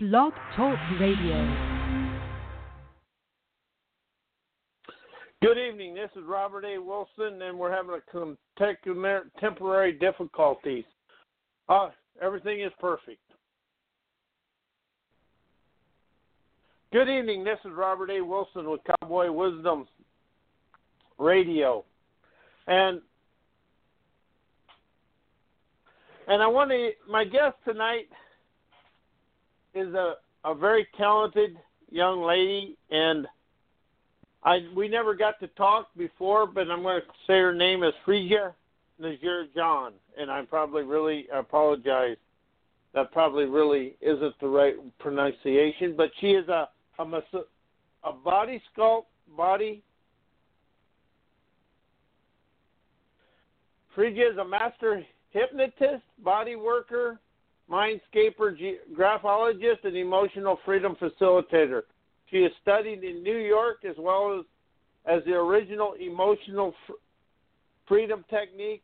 Blog Talk Radio. Good evening. This is Robert A. Wilson, and we're having a temporary difficulties. Uh, everything is perfect. Good evening. This is Robert A. Wilson with Cowboy Wisdom Radio, and and I want to. My guest tonight is a, a very talented young lady, and I we never got to talk before, but I'm going to say her name is Frisia Najir John, and I probably really apologize. That probably really isn't the right pronunciation, but she is a a, a body sculpt body. Frisia is a master hypnotist, body worker, mindscaper, graphologist, and emotional freedom facilitator. She has studied in New York as well as as the original emotional freedom technique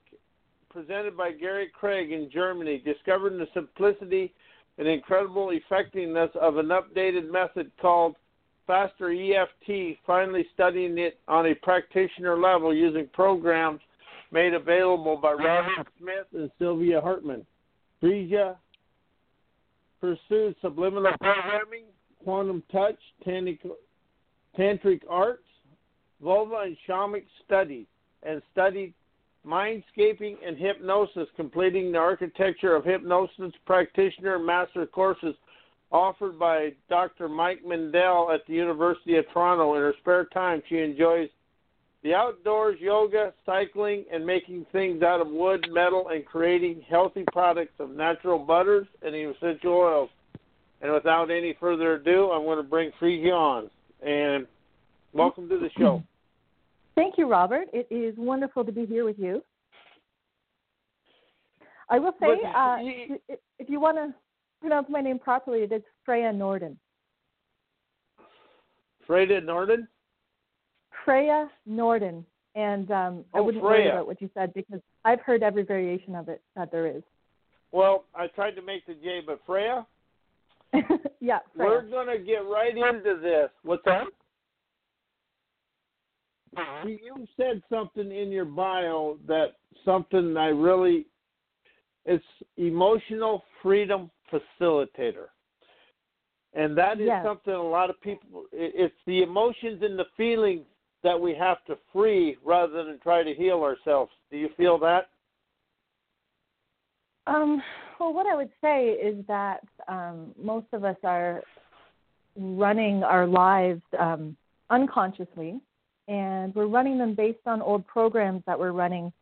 presented by Gary Craig in Germany, discovered the simplicity and incredible effectiveness of an updated method called Faster EFT, finally studying it on a practitioner level using programs made available by Robert Smith and Silvia Hartmann. Frisia pursued subliminal programming, quantum touch, tantric, tantric arts, volva and shamanic studies, and studied mindscaping and hypnosis, completing the architecture of hypnosis practitioner master courses offered by Dr. Mike Mandel at the University of Toronto. In her spare time, she enjoys the outdoors, yoga, cycling, and making things out of wood, metal, and creating healthy products of natural butters and essential oils. And without any further ado, I'm going to bring Frisia on. And welcome to the show. Thank you, Robert. It is wonderful to be here with you. I will say, uh, if you want to pronounce my name properly, it is Freja Njorden. Freja Njorden? Freja Njorden, and um, oh, I wouldn't Freja. worry about what you said because I've heard every variation of it that there is. Well, I tried to make the J, but Freja. yeah, Freja. we're going to get right into this. What's that? You said something in your bio that something I really. It's emotional freedom facilitator. And that is yes. something a lot of people, it's the emotions and the feelings that we have to free rather than try to heal ourselves. Do you feel that? Um, well, what I would say is that um, most of us are running our lives um, unconsciously, and we're running them based on old programs that we're running,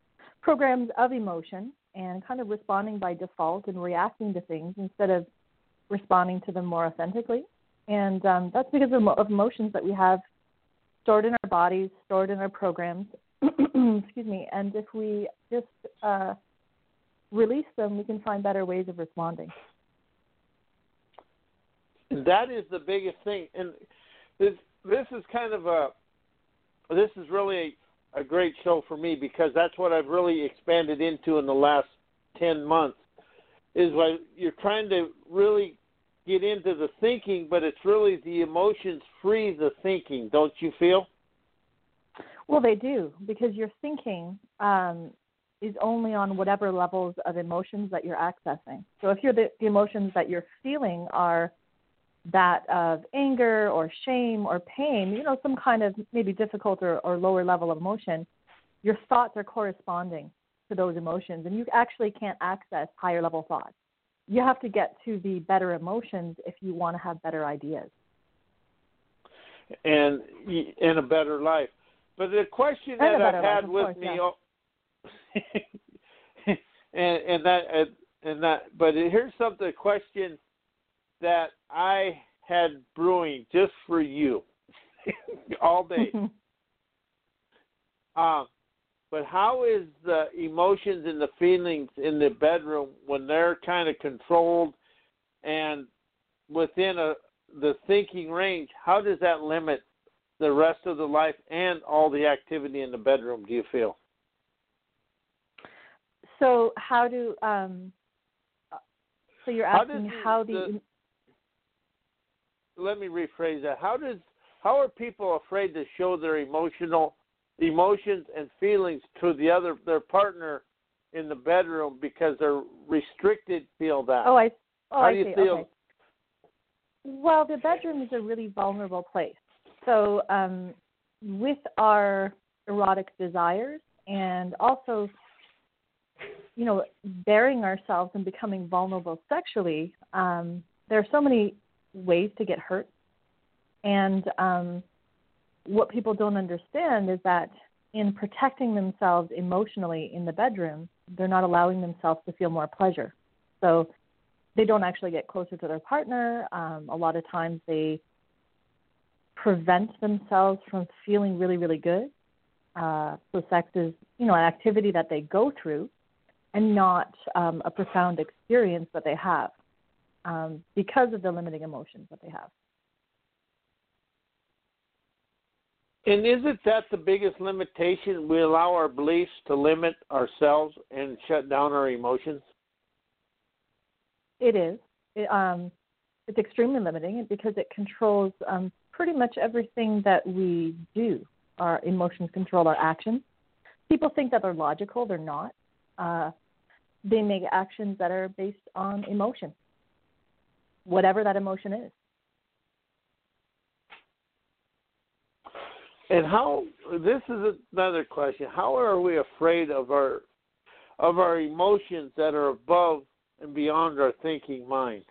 programs of emotion, and kind of responding by default and reacting to things instead of responding to them more authentically. And um, that's because of, of emotions that we have stored in our bodies, stored in our programs. Excuse me. And if we just uh, release them, we can find better ways of responding. That is the biggest thing. And this this is kind of a this is really a, a great show for me because that's what I've really expanded into in the last ten months. Is why you're trying to really get into the thinking, but it's really the emotions free the thinking, don't you feel? Well, they do because your thinking um, is only on whatever levels of emotions that you're accessing. So if you're the, the emotions that you're feeling are that of anger or shame or pain, you know, some kind of maybe difficult or, or lower level of emotion, your thoughts are corresponding to those emotions, and you actually can't access higher level thoughts you have to get to the better emotions if you want to have better ideas and in a better life. But the question and that I've had life, with course, me, yeah. and and that and that, but here's something a question that I had brewing just for you all day. um, but how is the emotions and the feelings in the bedroom when they're kind of controlled and within a the thinking range? How does that limit the rest of the life and all the activity in the bedroom? Do you feel? So how do um, so you're How asking does how the- the let me rephrase that. How does how are people afraid to show their emotional emotions and feelings to the other their partner in the bedroom because they're restricted feel that? Oh, I oh how I do you see. feel? Okay. Well, the bedroom is a really vulnerable place. So, um, with our erotic desires and also, you know, bearing ourselves and becoming vulnerable sexually, um, there are so many ways to get hurt. And um, what people don't understand is that in protecting themselves emotionally in the bedroom, they're not allowing themselves to feel more pleasure. So they don't actually get closer to their partner. Um, a lot of times they prevent themselves from feeling really, really good. Uh, so sex is, you know, an activity that they go through and not um, a profound experience that they have um, because of the limiting emotions that they have. And isn't that the biggest limitation? We allow our beliefs to limit ourselves and shut down our emotions. It is. It, um, it's extremely limiting because it controls um, pretty much everything that we do. Our emotions control our actions. People think that they're logical. They're not. Uh, they make actions that are based on emotion, whatever that emotion is. And how this is another question. How are we afraid of our of our emotions that are above and beyond our thinking mind?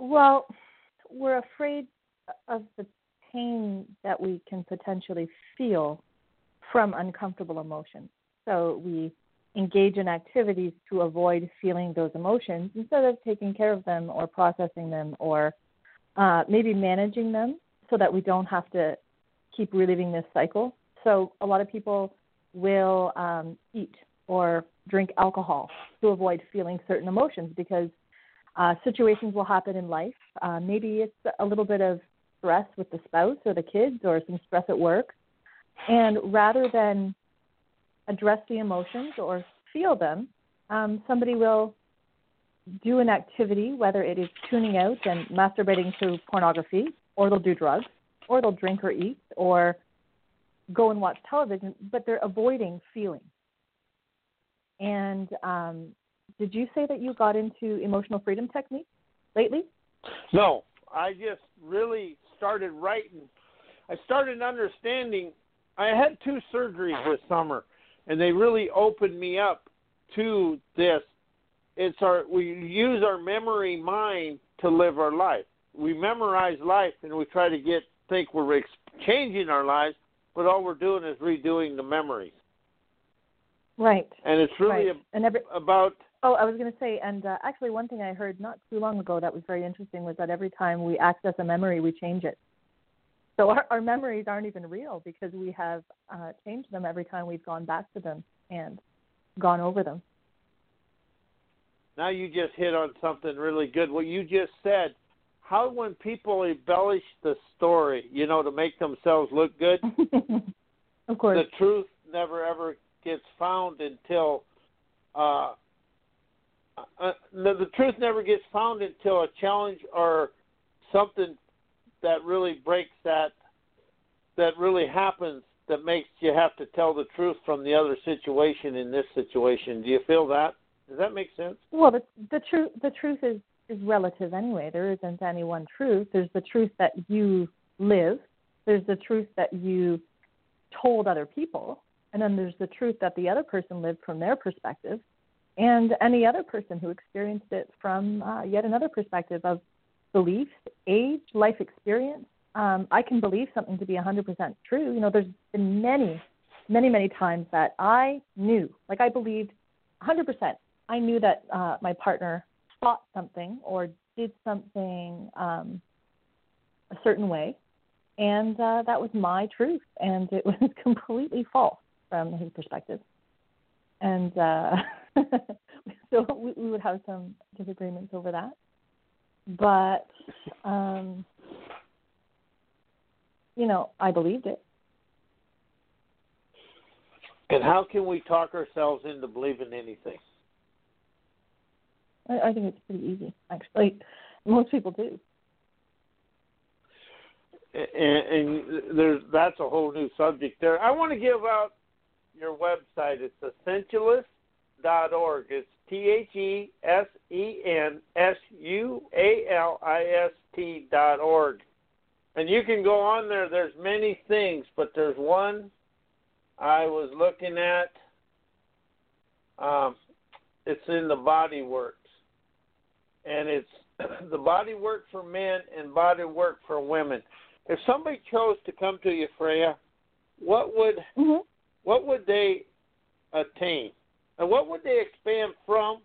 Well, we're afraid of the pain that we can potentially feel from uncomfortable emotions. So we engage in activities to avoid feeling those emotions instead of taking care of them or processing them or uh, maybe managing them so that we don't have to keep reliving this cycle. So a lot of people will um, eat or drink alcohol to avoid feeling certain emotions because uh, situations will happen in life. Uh, maybe it's a little bit of stress with the spouse or the kids or some stress at work. And rather than address the emotions or feel them, um, somebody will do an activity, whether it is tuning out and masturbating to pornography, or they'll do drugs, or they'll drink or eat, or go and watch television, but they're avoiding feeling. And um, did you say that you got into emotional freedom techniques lately? No, I just really started writing. I started understanding. I had two surgeries this summer, and they really opened me up to this. It's our we use our memory mind to live our life. We memorize life, and we try to get think we're ex- changing our lives, but all we're doing is redoing the memories. Right. And it's really right. and every, about Oh, I was going to say, and uh, actually, one thing I heard not too long ago that was very interesting was that every time we access a memory, we change it. So our, our memories aren't even real because we have uh, changed them every time we've gone back to them and gone over them. now you just hit on something really good. What you just said, how when people embellish the story, you know, to make themselves look good, of course. the truth never ever gets found until uh, uh, the, the truth never gets found until a challenge or something that really breaks that that really happens that makes you have to tell the truth from the other situation in this situation. Do you feel that? Does that make sense? Well, the the truth the truth is is relative anyway. There isn't any one truth. There's the truth that you live. There's the truth that you told other people, and then there's the truth that the other person lived from their perspective, and any other person who experienced it from uh, yet another perspective of belief, age, life experience. Um, I can believe something to be 100% true. You know, there's been many, many, many times that I knew, like I believed 100%. I knew that uh, my partner thought something or did something um, a certain way, and uh, that was my truth, and it was completely false from his perspective. And uh, so we, we would have some disagreements over that, but um, you know, I believed it. And how can we talk ourselves into believing anything? I, I think it's pretty easy, actually. Most people do. and, and there's that's a whole new subject there. I want to give out your website. It's thesensualist.org. It's T H E S E N S U A L I S T dot org. And you can go on there. There's many things, but there's one I was looking at. Um, it's in the body works, and it's the body work for men and body work for women. If somebody chose to come to you, Freja, what would mm-hmm. what would they attain, and what would they expand from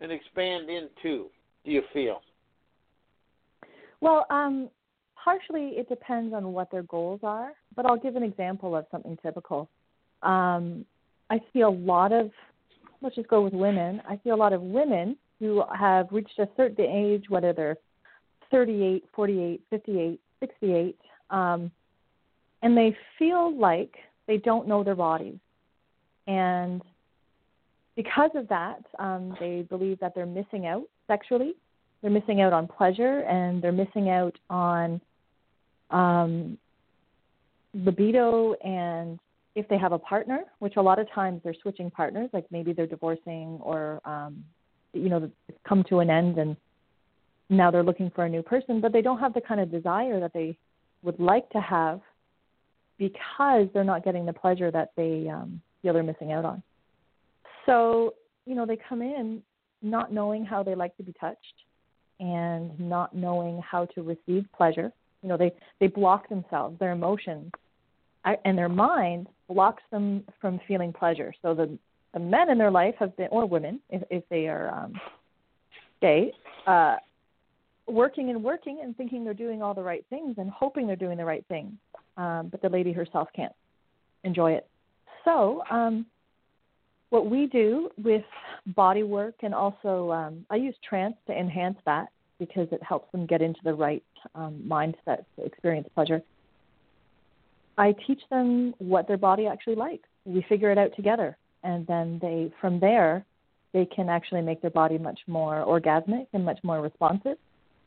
and expand into? Do you feel? Well, um, partially it depends on what their goals are, but I'll give an example of something typical. Um, I see a lot of, let's just go with women. I see a lot of women who have reached a certain age, whether they're 38, 48, 58, 68, um, and they feel like they don't know their bodies. And because of that, um, they believe that they're missing out sexually. They're missing out on pleasure and they're missing out on um, libido and if they have a partner, which a lot of times they're switching partners, like maybe they're divorcing or um, you know it's come to an end and now they're looking for a new person, but they don't have the kind of desire that they would like to have because they're not getting the pleasure that they um, feel they're missing out on. So you know they come in not knowing how they like to be touched and not knowing how to receive pleasure. You know they they block themselves, their emotions, and their mind blocks them from feeling pleasure. So the the men in their life have been, or women, if, if they are um, gay, uh, working and working and thinking they're doing all the right things and hoping they're doing the right thing, um, but the lady herself can't enjoy it. So, um, what we do with body work and also um, I use trance to enhance that because it helps them get into the right um, mindset to experience pleasure. I teach them what their body actually likes. We figure it out together and then they from there they can actually make their body much more orgasmic and much more responsive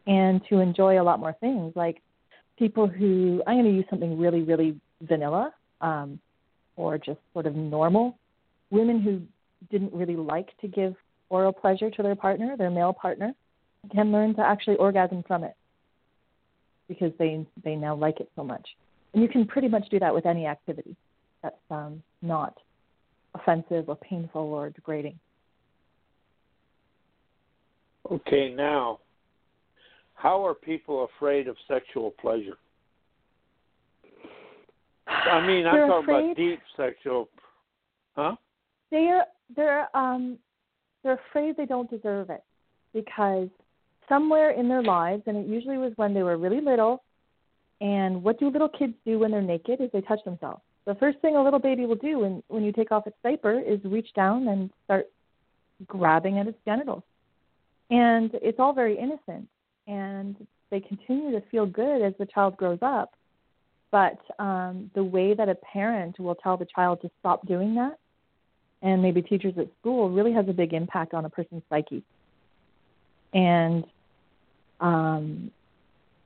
and to enjoy a lot more things. Like people who i'm going to use something really really vanilla um, or just sort of normal. Women who didn't really like to give oral pleasure to their partner their male partner can learn to actually orgasm from it because they they now like it so much. And you can pretty much do that with any activity that's um, not offensive or painful or degrading. Okay, now, how are people afraid of sexual pleasure? I mean, I'm talking afraid, about deep sexual. Huh? They're they're um they're afraid they don't deserve it because somewhere in their lives, and it usually was when they were really little. And what do little kids do when they're naked? Is they touch themselves the first thing a little baby will do when when you take off its diaper is reach down and start grabbing at its genitals. And it's all very innocent and they continue to feel good as the child grows up. But um, the way that a parent will tell the child to stop doing that, and maybe teachers at school, really has a big impact on a person's psyche. And um,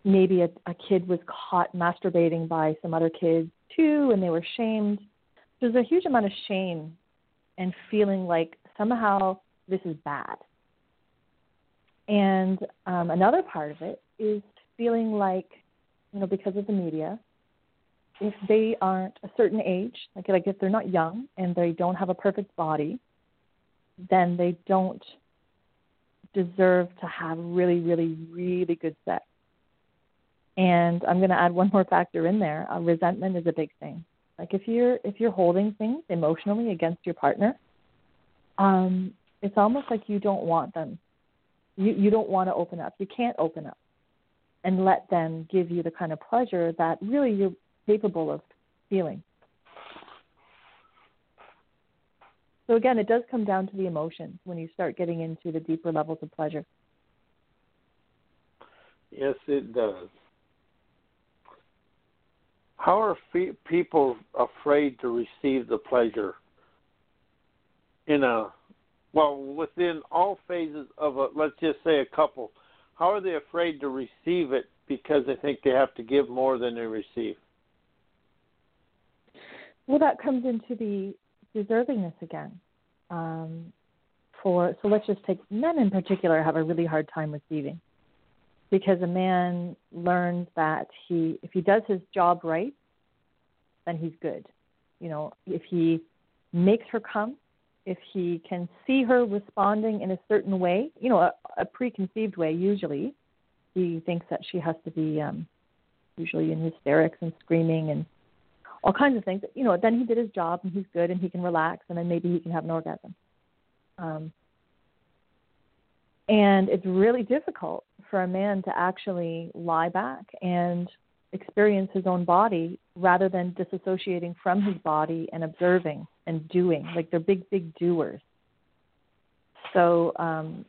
maybe a, a kid was caught masturbating by some other kids too, and they were shamed. There's a huge amount of shame and feeling like somehow this is bad. And um, another part of it is feeling like, you know, because of the media, if they aren't a certain age, like like if they're not young and they don't have a perfect body, then they don't deserve to have really, really, really good sex. And I'm going to add one more factor in there. Uh, resentment is a big thing. Like if you're if you're holding things emotionally against your partner, um, it's almost like you don't want them. You you don't want to open up. You can't open up and let them give you the kind of pleasure that really you're capable of feeling. So again, it does come down to the emotions when you start getting into the deeper levels of pleasure. Yes, it does. How are fe- people afraid to receive the pleasure in a well within all phases of a let's just say a couple? how are they afraid to receive it because they think they have to give more than they receive? Well, that comes into the deservingness again. Um, for so let's just take men in particular have a really hard time receiving because a man learns that he if he does his job right, then he's good. You know, if he makes her come, if he can see her responding in a certain way, you know, a, a preconceived way usually, he thinks that she has to be um usually in hysterics and screaming and all kinds of things. You know, then he did his job and he's good and he can relax and then maybe he can have an orgasm. Um, and it's really difficult for a man to actually lie back and experience his own body rather than disassociating from his body and observing and doing. Like they're big, big doers. So, um,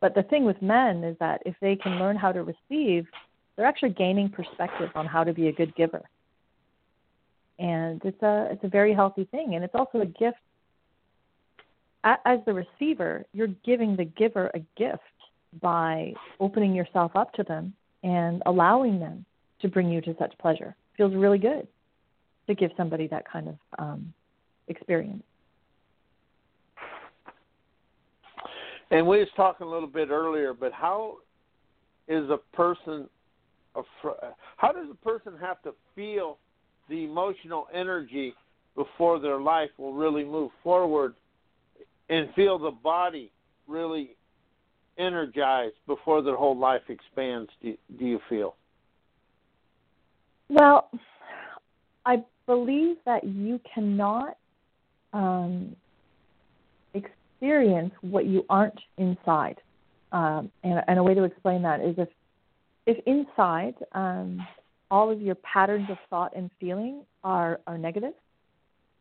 but the thing with men is that if they can learn how to receive, they're actually gaining perspective on how to be a good giver. And it's a it's a very healthy thing, and it's also a gift. As the receiver, you're giving the giver a gift by opening yourself up to them and allowing them to bring you to such pleasure. It feels really good to give somebody that kind of um, experience. And we was talking a little bit earlier, but how is a person, how does a person have to feel the emotional energy before their life will really move forward and feel the body really energized before their whole life expands, do, do you feel? Well, I believe that you cannot um, experience what you aren't inside. Um, and, and, a way to explain that is if, if inside um, all of your patterns of thought and feeling are, are negative,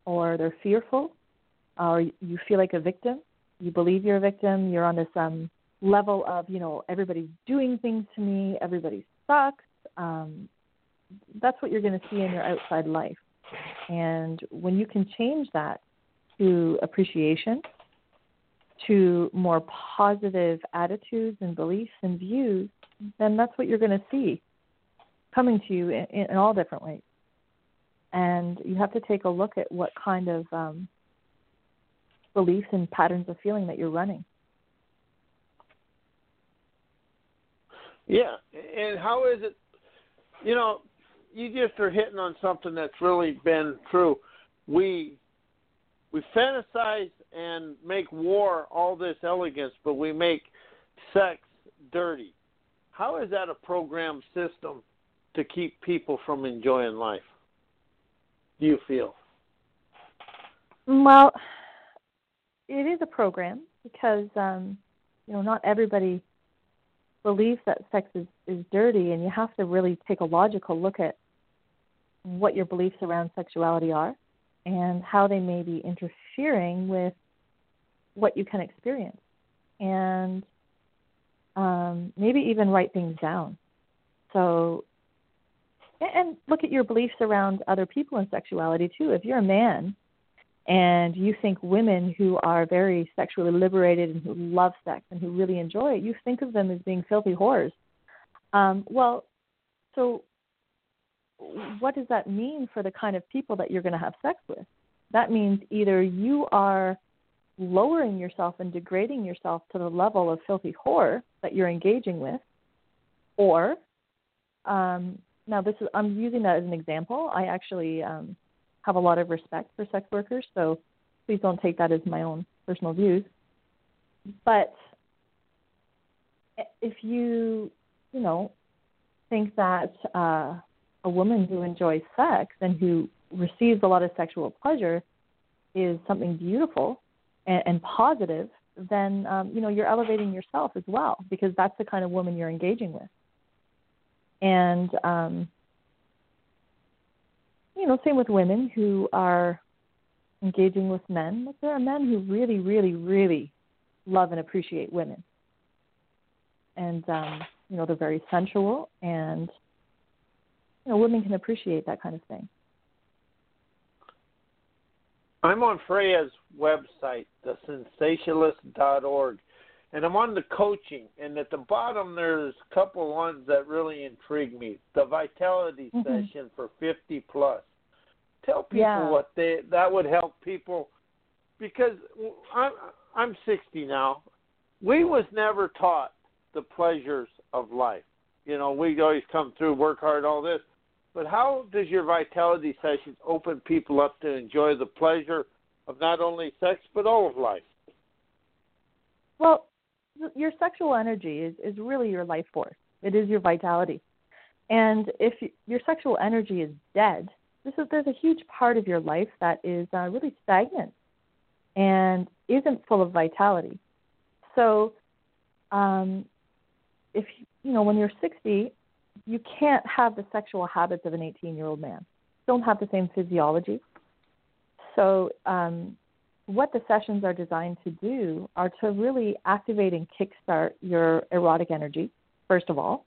or they're fearful, or you feel like a victim, you believe you're a victim, you're on this um, level of, you know, everybody's doing things to me, everybody sucks, um, that's what you're going to see in your outside life. And when you can change that to appreciation, to more positive attitudes and beliefs and views, then that's what you're going to see coming to you in, in all different ways. And you have to take a look at what kind of um, beliefs and patterns of feeling that you're running. Yeah, and how is it? You know, you just are hitting on something that's really been true. We we fantasize and make war all this elegance, but we make sex dirty. How is that a program system to keep people from enjoying life? Do you feel? Well, it is a program because um, you know not everybody believes that sex is, is dirty, and you have to really take a logical look at what your beliefs around sexuality are and how they may be interfering with what you can experience. And um, maybe even write things down. So, and look at your beliefs around other people and sexuality too. If you're a man and you think women who are very sexually liberated and who love sex and who really enjoy it, you think of them as being filthy whores. Um, well, so what does that mean for the kind of people that you're going to have sex with? That means either you are lowering yourself and degrading yourself to the level of filthy whore that you're engaging with, or um, now this is I'm using that as an example. I actually um, have a lot of respect for sex workers, so please don't take that as my own personal views. But if you you know think that uh, a woman who enjoys sex and who receives a lot of sexual pleasure is something beautiful and, and positive, then um, you know you're elevating yourself as well because that's the kind of woman you're engaging with. And um, you know, same with women who are engaging with men. But there are men who really, really, really love and appreciate women, and um, you know they're very sensual and you know, women can appreciate that kind of thing. I'm on Freja's website, thesensationalist.org, and I'm on the coaching, and at the bottom there's a couple ones that really intrigue me. The vitality Mhm. session for 50 plus. Tell people Yeah. what they that would help people because I'm I'm 60 now. We was never taught the pleasures of life. You know, we always come through, work hard, all this. But how does your vitality sessions open people up to enjoy the pleasure of not only sex but all of life? Well, your sexual energy is, is really your life force. It is your vitality. And if y- your sexual energy is dead, this is, there's a huge part of your life that is uh, really stagnant and isn't full of vitality. So, um, if you know when you're 60, you can't have the sexual habits of an 18-year-old man. Don't have the same physiology. So, um, what the sessions are designed to do are to really activate and kickstart your erotic energy, first of all,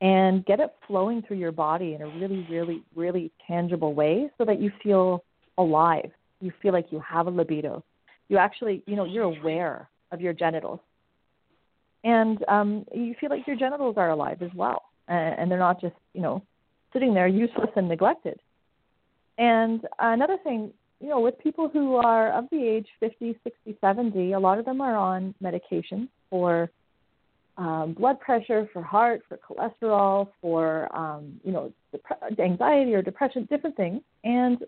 and get it flowing through your body in a really, really, really tangible way so that you feel alive. You feel like you have a libido. You actually, you know, you're aware of your genitals. And um, you feel like your genitals are alive as well. And, and they're not just, you know, sitting there useless and neglected. And another thing you know, with people who are of the age 50, 60, 70, a lot of them are on medication for um, blood pressure, for heart, for cholesterol, for, um, you know, dep- anxiety or depression, different things. And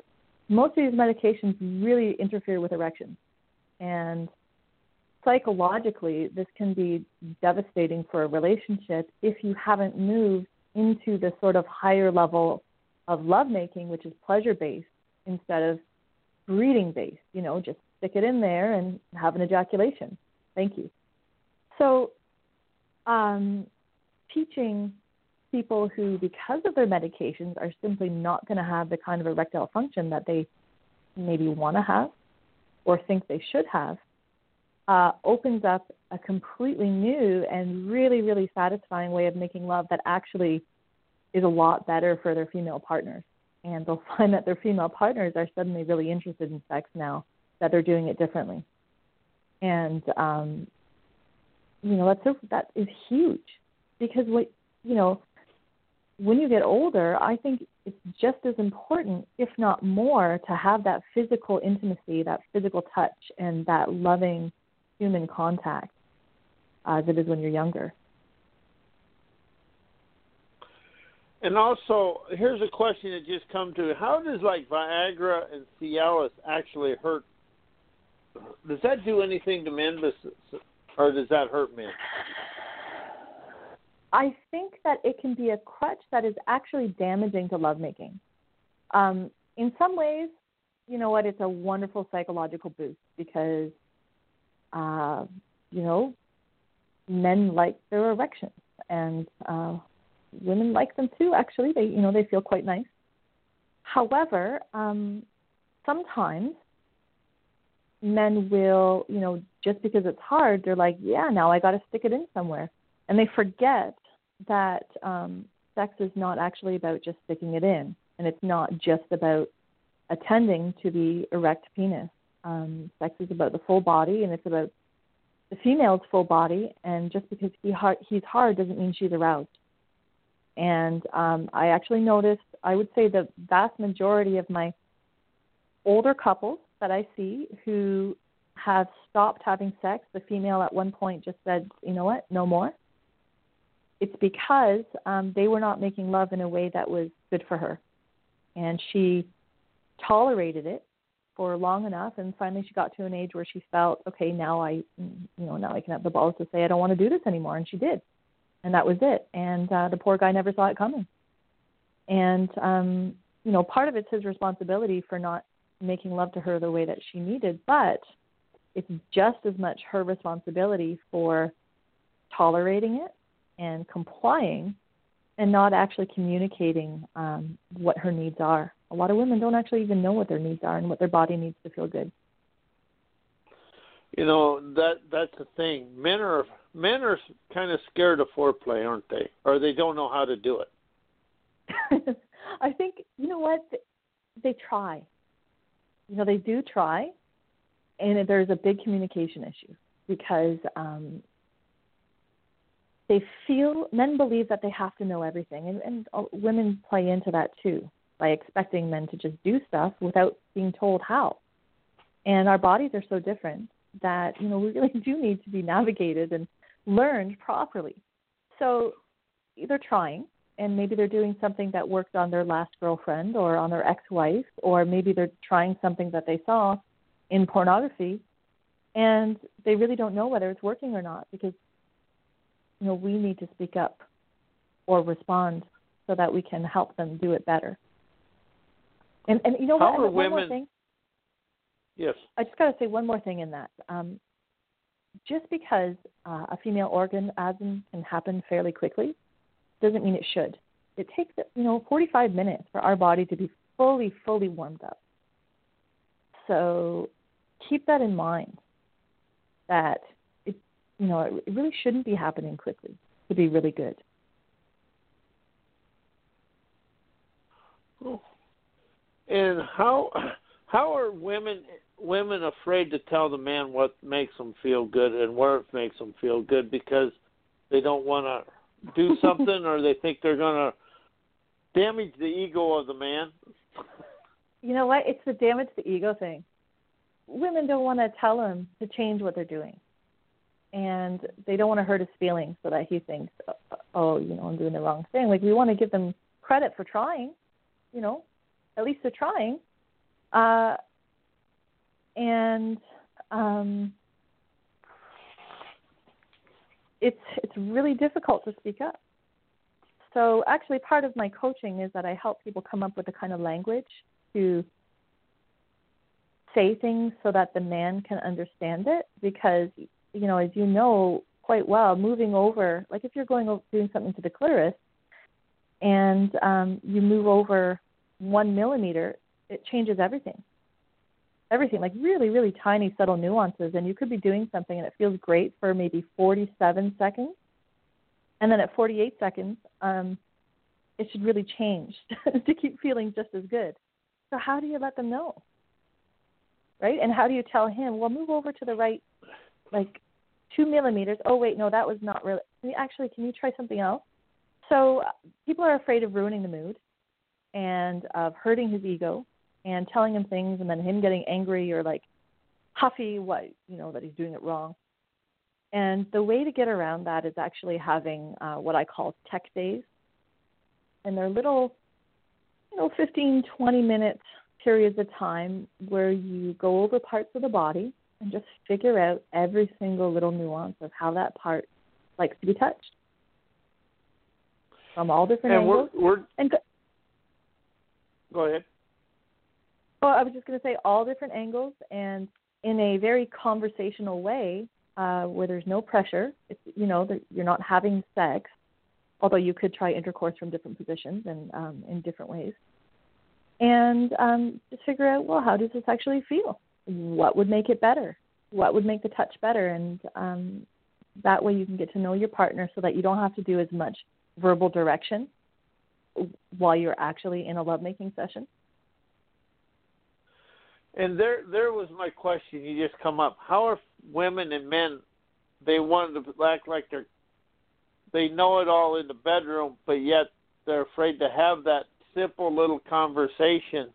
most of these medications really interfere with erections. And psychologically, this can be devastating for a relationship if you haven't moved into the sort of higher level of lovemaking, which is pleasure based, instead of breeding based, you know, just stick it in there and have an ejaculation. Thank you. So, um, teaching people who, because of their medications, are simply not going to have the kind of erectile function that they maybe want to have or think they should have, uh, opens up a completely new and really, really satisfying way of making love that actually is a lot better for their female partners and they'll find that their female partners are suddenly really interested in sex now that they're doing it differently. And um you know that's a, that is huge. Because what you know when you get older i think it's just as important if not more to have that physical intimacy that physical touch and that loving human contact as it is when you're younger And also, here's a question that just come to: How does like Viagra and Cialis actually hurt? Does that do anything to men, or does that hurt men? I think that it can be a crutch that is actually damaging to lovemaking. Um, in some ways, you know what? It's a wonderful psychological boost because, uh, you know, men like their erections, and uh, women like them too. Actually, they you know they feel quite nice. However, um, sometimes men will you know just because it's hard, they're like, yeah, now I got to stick it in somewhere, and they forget that um, sex is not actually about just sticking it in, and it's not just about attending to the erect penis. Um, sex is about the full body, and it's about the female's full body. And just because he hard, he's hard doesn't mean she's aroused. And um, I actually noticed, I would say the vast majority of my older couples that I see who have stopped having sex, the female at one point just said, you know what, no more. It's because um, they were not making love in a way that was good for her. And she tolerated it for long enough and finally she got to an age where she felt okay now i you know now i can have the balls to say i don't want to do this anymore and she did and that was it. And uh, the poor guy never saw it coming. And um, you know, part of it's his responsibility for not making love to her the way that she needed, but it's just as much her responsibility for tolerating it and complying and not actually communicating um, what her needs are. A lot of women don't actually even know what their needs are and what their body needs to feel good. You know that that's the thing. Men are men are kind of scared of foreplay, aren't they? Or they don't know how to do it. I think you know what they try. You know they do try, and there's a big communication issue because um, they feel men believe that they have to know everything, and, and uh, women play into that too by expecting men to just do stuff without being told how. And our bodies are so different that you know we really do need to be navigated and learned properly. So they're trying, and maybe they're doing something that worked on their last girlfriend or on their ex-wife, or maybe they're trying something that they saw in pornography, and they really don't know whether it's working or not because you know we need to speak up or respond so that we can help them do it better. And and you know How what? are women- more thing. Yes. I just got to say one more thing in that. Um, just because uh, a female orgasm can happen fairly quickly doesn't mean it should. It takes you know 45 minutes for our body to be fully fully warmed up. So keep that in mind. That it you know it, really shouldn't be happening quickly to be really good. And how how are women women afraid to tell the man what makes them feel good and where it makes them feel good because they don't want to do something or they think they're going to damage the ego of the man? You know what? It's the damage the ego thing. Women don't want to tell him to change what they're doing. And they don't want to hurt his feelings so that he thinks, oh, you know, I'm doing the wrong thing. Like, we want to give them credit for trying, you know, at least they're trying. Uh, and um, it's it's really difficult to speak up. So actually, part of my coaching is that I help people come up with a kind of language to say things so that the man can understand it. Because you know, as you know quite well, moving over, like if you're going doing something to the clitoris, and um, you move over one millimeter, it changes everything everything, like really, really tiny, subtle nuances. And you could be doing something and it feels great for maybe 47 seconds. And then at 48 seconds, um, it should really change to keep feeling just as good. So, how do you let them know? Right? And how do you tell him, well, move over to the right, like two millimeters? Oh, wait, no, that was not really. Actually, can you try something else? So, people are afraid of ruining the mood and of hurting his ego and telling him things and then him getting angry or like huffy what you know that he's doing it wrong. And the way to get around that is actually having uh, what i call tech days. And they're little you know 15 20 minute periods of time where you go over parts of the body and just figure out every single little nuance of how that part likes to be touched. From all different And we're, angles. we're and go- go ahead. Well, I was just going to say all different angles and in a very conversational way, uh, where there's no pressure. It's you know you're not having sex, although you could try intercourse from different positions and um, in different ways, and um, just figure out well how does this actually feel? What would make it better? What would make the touch better? And um, that way you can get to know your partner so that you don't have to do as much verbal direction while you're actually in a lovemaking session. And there, there was my question. You just come up. How are women and men? They want to act like they're, they know it all in the bedroom, but yet they're afraid to have that simple little conversation,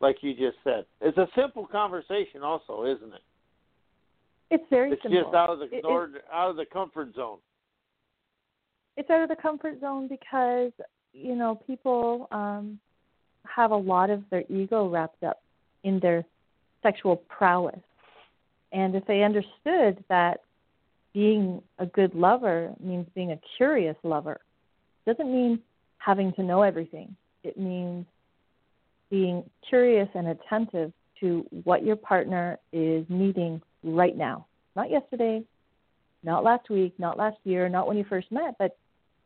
like you just said. It's a simple conversation, also, isn't it? It's very It's simple. just out of the It- it- out of the comfort zone. it's out of the comfort zone because you know people um have a lot of their ego wrapped up in their sexual prowess. And if they understood that being a good lover means being a curious lover doesn't mean having to know everything. It means being curious and attentive to what your partner is needing right now. Not yesterday not last week, not last year, not when you first met, but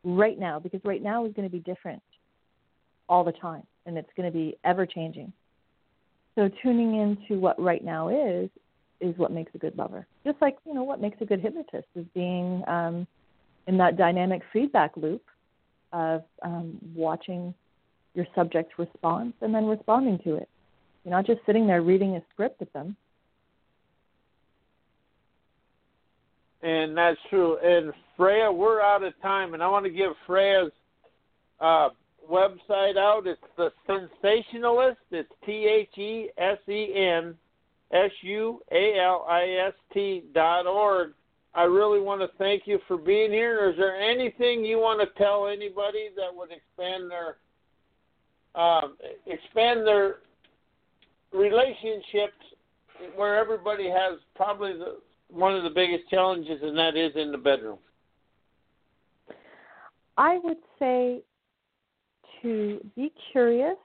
right now, because right now is going to be different all the time and it's going to be ever changing. So tuning into what right now is is what makes a good lover. Just like, you know, what makes a good hypnotist is being um, in that dynamic feedback loop of um, watching your subject's response and then responding to it. You're not just sitting there reading a script at them. and that's true. And Freja, we're out of time, and I want to give Freja's uh, website out. It's the Sensualist. It's T H E S E N S U A L I S T dot org. I really want to thank you for being here. Is there anything you want to tell anybody that would expand their um, expand their relationships where everybody has probably the, one of the biggest challenges, and that is in the bedroom? I would say to be curious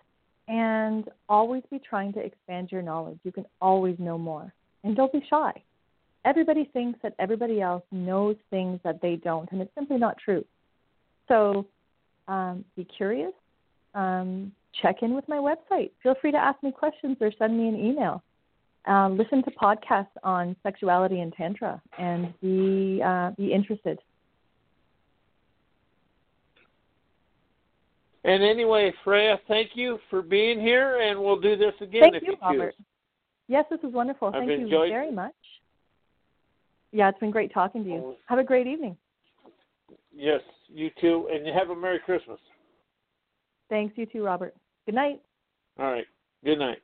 and always be trying to expand your knowledge. You can always know more. And don't be shy. Everybody thinks that everybody else knows things that they don't, and it's simply not true. So um, be curious. Um, check in with my website. Feel free to ask me questions or send me an email. Uh, listen to podcasts on sexuality and tantra and be uh, be interested. And anyway, Freja, thank you for being here, and we'll do this again thank if you, you Robert. choose. Yes, this is wonderful. I've thank you very much. Yeah, it's been great talking to you. Oh. Have a great evening. Yes, you too, and have a Merry Christmas. Thanks, you too, Robert. Good night. All right. Good night.